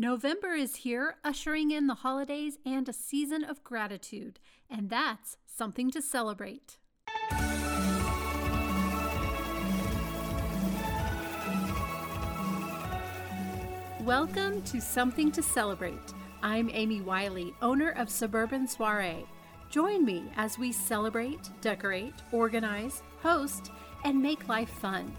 November is here, ushering in the holidays and a season of gratitude, and that's something to celebrate. Welcome to Something to Celebrate. I'm Amy Wiley, owner of Suburban Soiree. Join me as we celebrate, decorate, organize, host, and make life fun.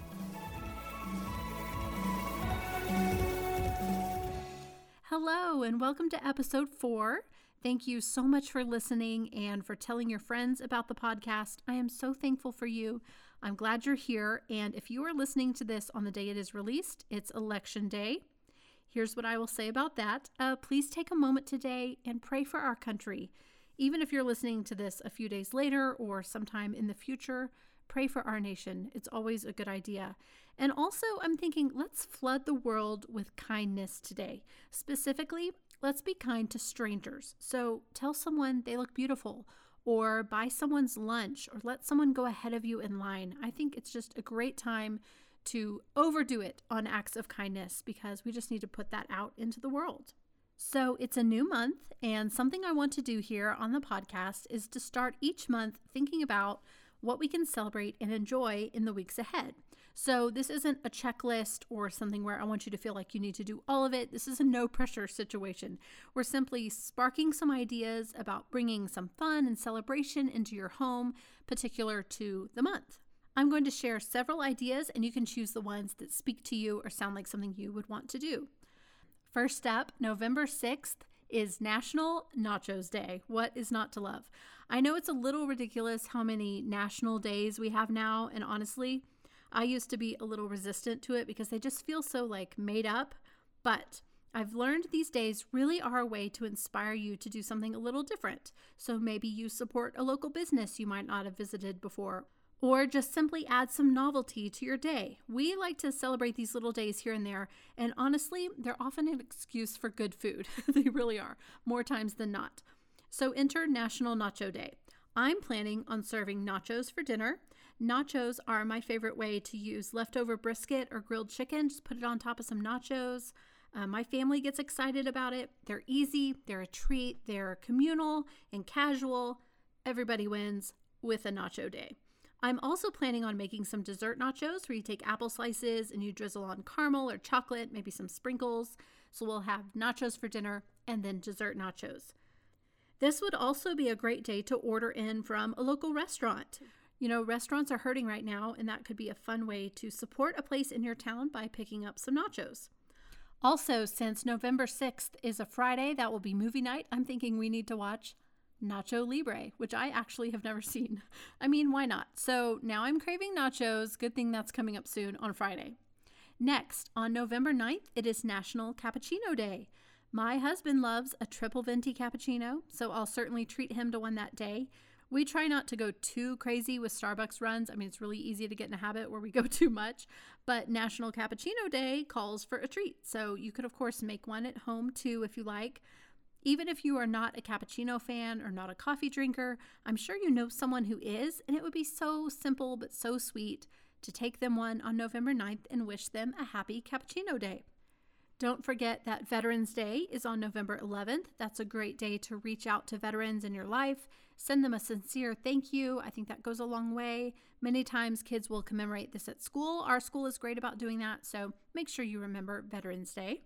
Hello, and welcome to episode four. Thank you so much for listening and for telling your friends about the podcast. I am so thankful for you. I'm glad you're here. And if you are listening to this on the day it is released, it's election day. Here's what I will say about that. Uh, please take a moment today and pray for our country. Even if you're listening to this a few days later or sometime in the future, Pray for our nation. It's always a good idea. And also, I'm thinking let's flood the world with kindness today. Specifically, let's be kind to strangers. So tell someone they look beautiful, or buy someone's lunch, or let someone go ahead of you in line. I think it's just a great time to overdo it on acts of kindness because we just need to put that out into the world. So, it's a new month, and something I want to do here on the podcast is to start each month thinking about what we can celebrate and enjoy in the weeks ahead. So, this isn't a checklist or something where I want you to feel like you need to do all of it. This is a no pressure situation. We're simply sparking some ideas about bringing some fun and celebration into your home, particular to the month. I'm going to share several ideas, and you can choose the ones that speak to you or sound like something you would want to do. First up, November 6th is National Nachos Day. What is not to love? I know it's a little ridiculous how many national days we have now, and honestly, I used to be a little resistant to it because they just feel so like made up, but I've learned these days really are a way to inspire you to do something a little different. So maybe you support a local business you might not have visited before, or just simply add some novelty to your day. We like to celebrate these little days here and there, and honestly, they're often an excuse for good food. they really are, more times than not. So enter National Nacho Day. I'm planning on serving nachos for dinner. Nachos are my favorite way to use leftover brisket or grilled chicken. Just put it on top of some nachos. Uh, my family gets excited about it. They're easy, they're a treat, they're communal and casual. Everybody wins with a nacho day. I'm also planning on making some dessert nachos where you take apple slices and you drizzle on caramel or chocolate, maybe some sprinkles. So we'll have nachos for dinner and then dessert nachos. This would also be a great day to order in from a local restaurant. You know, restaurants are hurting right now, and that could be a fun way to support a place in your town by picking up some nachos. Also, since November 6th is a Friday, that will be movie night, I'm thinking we need to watch Nacho Libre, which I actually have never seen. I mean, why not? So now I'm craving nachos. Good thing that's coming up soon on Friday. Next, on November 9th, it is National Cappuccino Day. My husband loves a triple venti cappuccino, so I'll certainly treat him to one that day. We try not to go too crazy with Starbucks runs. I mean, it's really easy to get in a habit where we go too much, but National Cappuccino Day calls for a treat. So you could, of course, make one at home too if you like. Even if you are not a cappuccino fan or not a coffee drinker, I'm sure you know someone who is, and it would be so simple but so sweet to take them one on November 9th and wish them a happy cappuccino day. Don't forget that Veterans Day is on November 11th. That's a great day to reach out to veterans in your life, send them a sincere thank you. I think that goes a long way. Many times kids will commemorate this at school. Our school is great about doing that, so make sure you remember Veterans Day.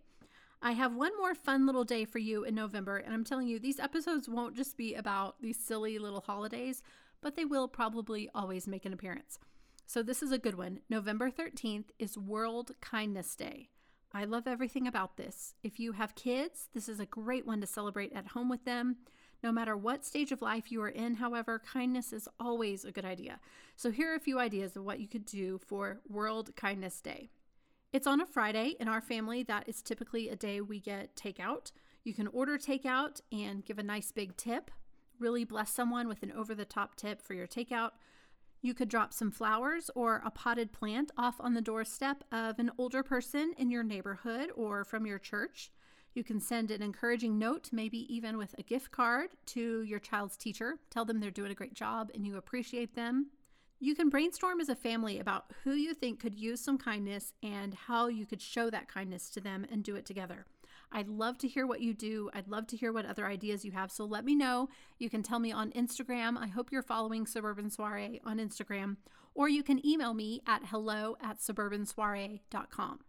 I have one more fun little day for you in November, and I'm telling you, these episodes won't just be about these silly little holidays, but they will probably always make an appearance. So, this is a good one. November 13th is World Kindness Day. I love everything about this. If you have kids, this is a great one to celebrate at home with them. No matter what stage of life you are in, however, kindness is always a good idea. So, here are a few ideas of what you could do for World Kindness Day. It's on a Friday. In our family, that is typically a day we get takeout. You can order takeout and give a nice big tip. Really bless someone with an over the top tip for your takeout. You could drop some flowers or a potted plant off on the doorstep of an older person in your neighborhood or from your church. You can send an encouraging note, maybe even with a gift card, to your child's teacher. Tell them they're doing a great job and you appreciate them. You can brainstorm as a family about who you think could use some kindness and how you could show that kindness to them and do it together. I'd love to hear what you do. I'd love to hear what other ideas you have. So let me know. You can tell me on Instagram. I hope you're following Suburban Soiree on Instagram, or you can email me at hello at suburbansoiree.com.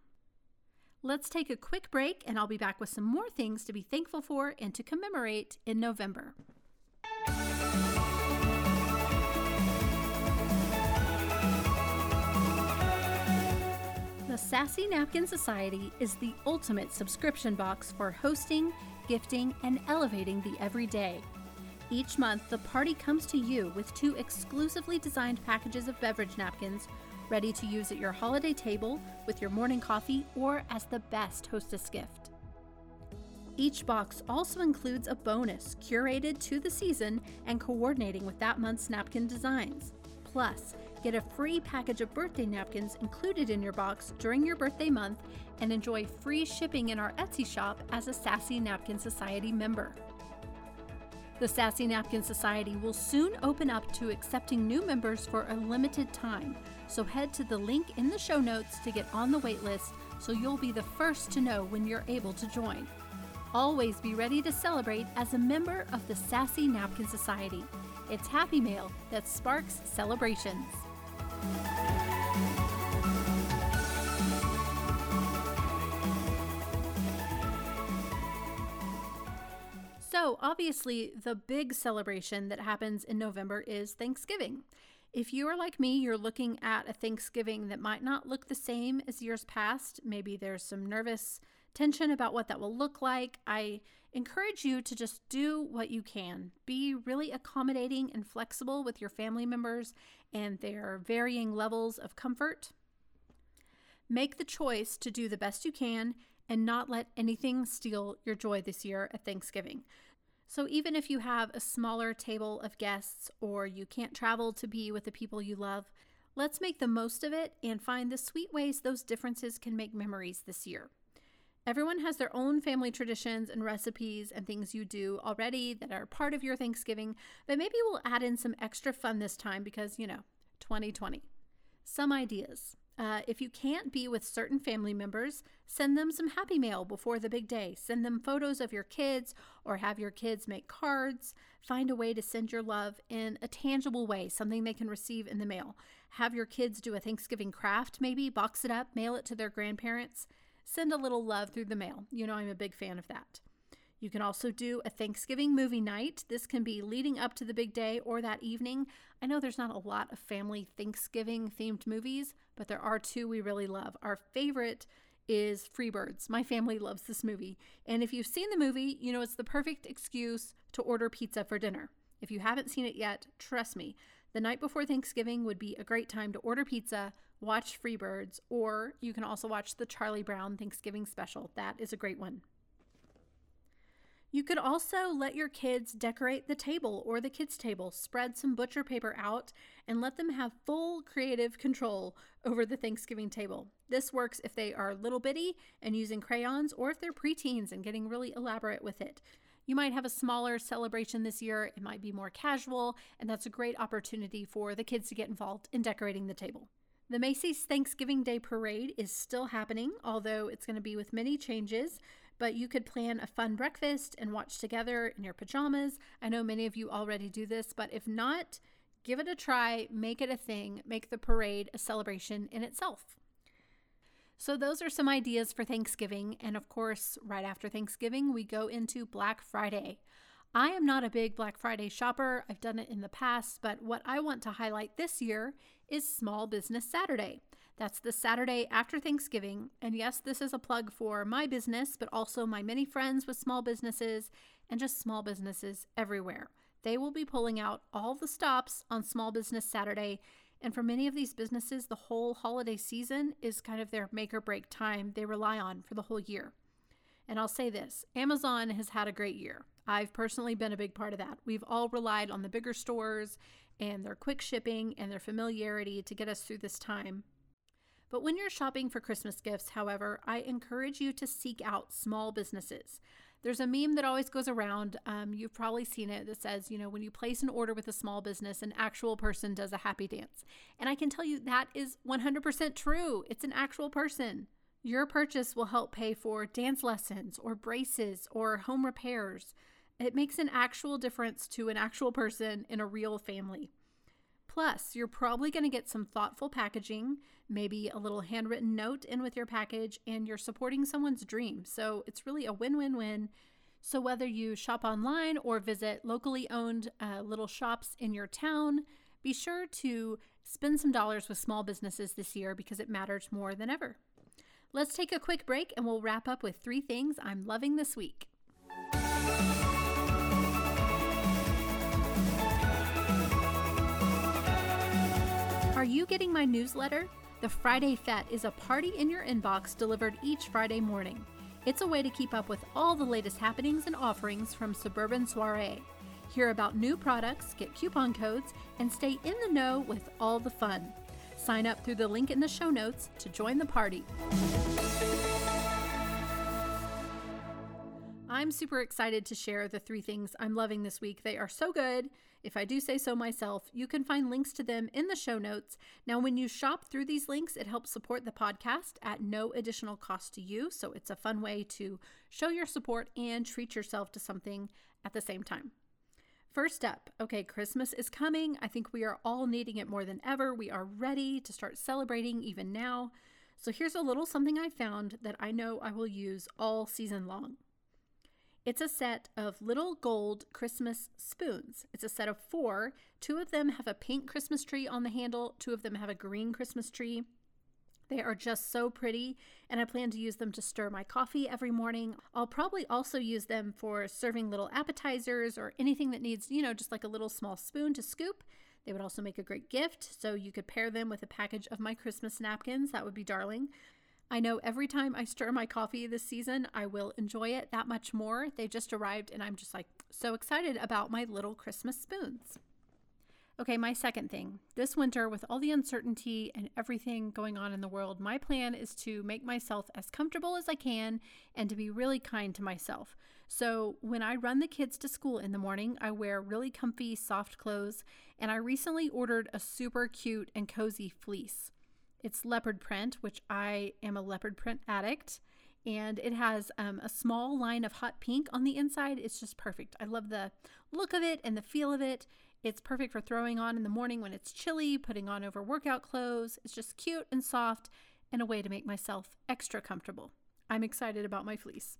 Let's take a quick break, and I'll be back with some more things to be thankful for and to commemorate in November. The Sassy Napkin Society is the ultimate subscription box for hosting, gifting, and elevating the everyday. Each month, the party comes to you with two exclusively designed packages of beverage napkins ready to use at your holiday table, with your morning coffee, or as the best hostess gift. Each box also includes a bonus curated to the season and coordinating with that month's napkin designs. Plus, Get a free package of birthday napkins included in your box during your birthday month and enjoy free shipping in our Etsy shop as a Sassy Napkin Society member. The Sassy Napkin Society will soon open up to accepting new members for a limited time, so head to the link in the show notes to get on the waitlist so you'll be the first to know when you're able to join. Always be ready to celebrate as a member of the Sassy Napkin Society. It's Happy Mail that sparks celebrations. So, obviously, the big celebration that happens in November is Thanksgiving. If you are like me, you're looking at a Thanksgiving that might not look the same as years past. Maybe there's some nervous tension about what that will look like. I encourage you to just do what you can. Be really accommodating and flexible with your family members and their varying levels of comfort. Make the choice to do the best you can and not let anything steal your joy this year at Thanksgiving. So, even if you have a smaller table of guests or you can't travel to be with the people you love, let's make the most of it and find the sweet ways those differences can make memories this year. Everyone has their own family traditions and recipes and things you do already that are part of your Thanksgiving, but maybe we'll add in some extra fun this time because, you know, 2020. Some ideas. Uh, if you can't be with certain family members, send them some happy mail before the big day. Send them photos of your kids or have your kids make cards. Find a way to send your love in a tangible way, something they can receive in the mail. Have your kids do a Thanksgiving craft, maybe, box it up, mail it to their grandparents send a little love through the mail. You know, I'm a big fan of that. You can also do a Thanksgiving movie night. This can be leading up to the big day or that evening. I know there's not a lot of family Thanksgiving themed movies, but there are two we really love. Our favorite is Freebirds. My family loves this movie. And if you've seen the movie, you know it's the perfect excuse to order pizza for dinner. If you haven't seen it yet, trust me, the night before Thanksgiving would be a great time to order pizza, watch Freebirds, or you can also watch the Charlie Brown Thanksgiving special. That is a great one. You could also let your kids decorate the table or the kids' table, spread some butcher paper out, and let them have full creative control over the Thanksgiving table. This works if they are little bitty and using crayons, or if they're preteens and getting really elaborate with it. You might have a smaller celebration this year, it might be more casual, and that's a great opportunity for the kids to get involved in decorating the table. The Macy's Thanksgiving Day Parade is still happening, although it's going to be with many changes. But you could plan a fun breakfast and watch together in your pajamas. I know many of you already do this, but if not, give it a try, make it a thing, make the parade a celebration in itself. So, those are some ideas for Thanksgiving. And of course, right after Thanksgiving, we go into Black Friday. I am not a big Black Friday shopper. I've done it in the past, but what I want to highlight this year is Small Business Saturday. That's the Saturday after Thanksgiving. And yes, this is a plug for my business, but also my many friends with small businesses and just small businesses everywhere. They will be pulling out all the stops on Small Business Saturday. And for many of these businesses, the whole holiday season is kind of their make or break time they rely on for the whole year. And I'll say this Amazon has had a great year. I've personally been a big part of that. We've all relied on the bigger stores and their quick shipping and their familiarity to get us through this time. But when you're shopping for Christmas gifts, however, I encourage you to seek out small businesses. There's a meme that always goes around. Um, you've probably seen it that says, you know, when you place an order with a small business, an actual person does a happy dance. And I can tell you that is 100% true. It's an actual person. Your purchase will help pay for dance lessons or braces or home repairs. It makes an actual difference to an actual person in a real family. Plus, you're probably going to get some thoughtful packaging, maybe a little handwritten note in with your package, and you're supporting someone's dream. So it's really a win win win. So, whether you shop online or visit locally owned uh, little shops in your town, be sure to spend some dollars with small businesses this year because it matters more than ever. Let's take a quick break and we'll wrap up with three things I'm loving this week. You getting my newsletter? The Friday Fete is a party in your inbox delivered each Friday morning. It's a way to keep up with all the latest happenings and offerings from Suburban Soiree. Hear about new products, get coupon codes, and stay in the know with all the fun. Sign up through the link in the show notes to join the party. I'm super excited to share the three things I'm loving this week. They are so good. If I do say so myself, you can find links to them in the show notes. Now, when you shop through these links, it helps support the podcast at no additional cost to you. So it's a fun way to show your support and treat yourself to something at the same time. First up, okay, Christmas is coming. I think we are all needing it more than ever. We are ready to start celebrating even now. So here's a little something I found that I know I will use all season long. It's a set of little gold Christmas spoons. It's a set of four. Two of them have a pink Christmas tree on the handle, two of them have a green Christmas tree. They are just so pretty, and I plan to use them to stir my coffee every morning. I'll probably also use them for serving little appetizers or anything that needs, you know, just like a little small spoon to scoop. They would also make a great gift, so you could pair them with a package of my Christmas napkins. That would be darling. I know every time I stir my coffee this season, I will enjoy it that much more. They just arrived, and I'm just like so excited about my little Christmas spoons. Okay, my second thing. This winter, with all the uncertainty and everything going on in the world, my plan is to make myself as comfortable as I can and to be really kind to myself. So, when I run the kids to school in the morning, I wear really comfy, soft clothes, and I recently ordered a super cute and cozy fleece. It's leopard print, which I am a leopard print addict. And it has um, a small line of hot pink on the inside. It's just perfect. I love the look of it and the feel of it. It's perfect for throwing on in the morning when it's chilly, putting on over workout clothes. It's just cute and soft and a way to make myself extra comfortable. I'm excited about my fleece.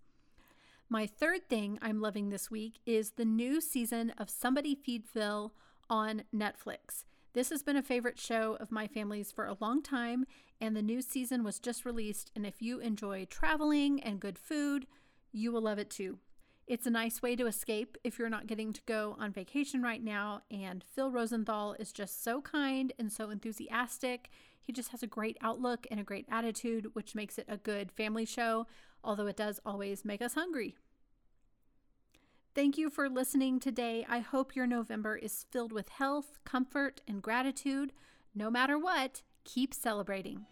My third thing I'm loving this week is the new season of Somebody Feed Phil on Netflix. This has been a favorite show of my family's for a long time, and the new season was just released. And if you enjoy traveling and good food, you will love it too. It's a nice way to escape if you're not getting to go on vacation right now. And Phil Rosenthal is just so kind and so enthusiastic. He just has a great outlook and a great attitude, which makes it a good family show, although it does always make us hungry. Thank you for listening today. I hope your November is filled with health, comfort, and gratitude. No matter what, keep celebrating.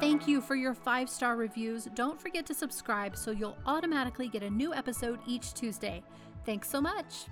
Thank you for your five star reviews. Don't forget to subscribe so you'll automatically get a new episode each Tuesday. Thanks so much.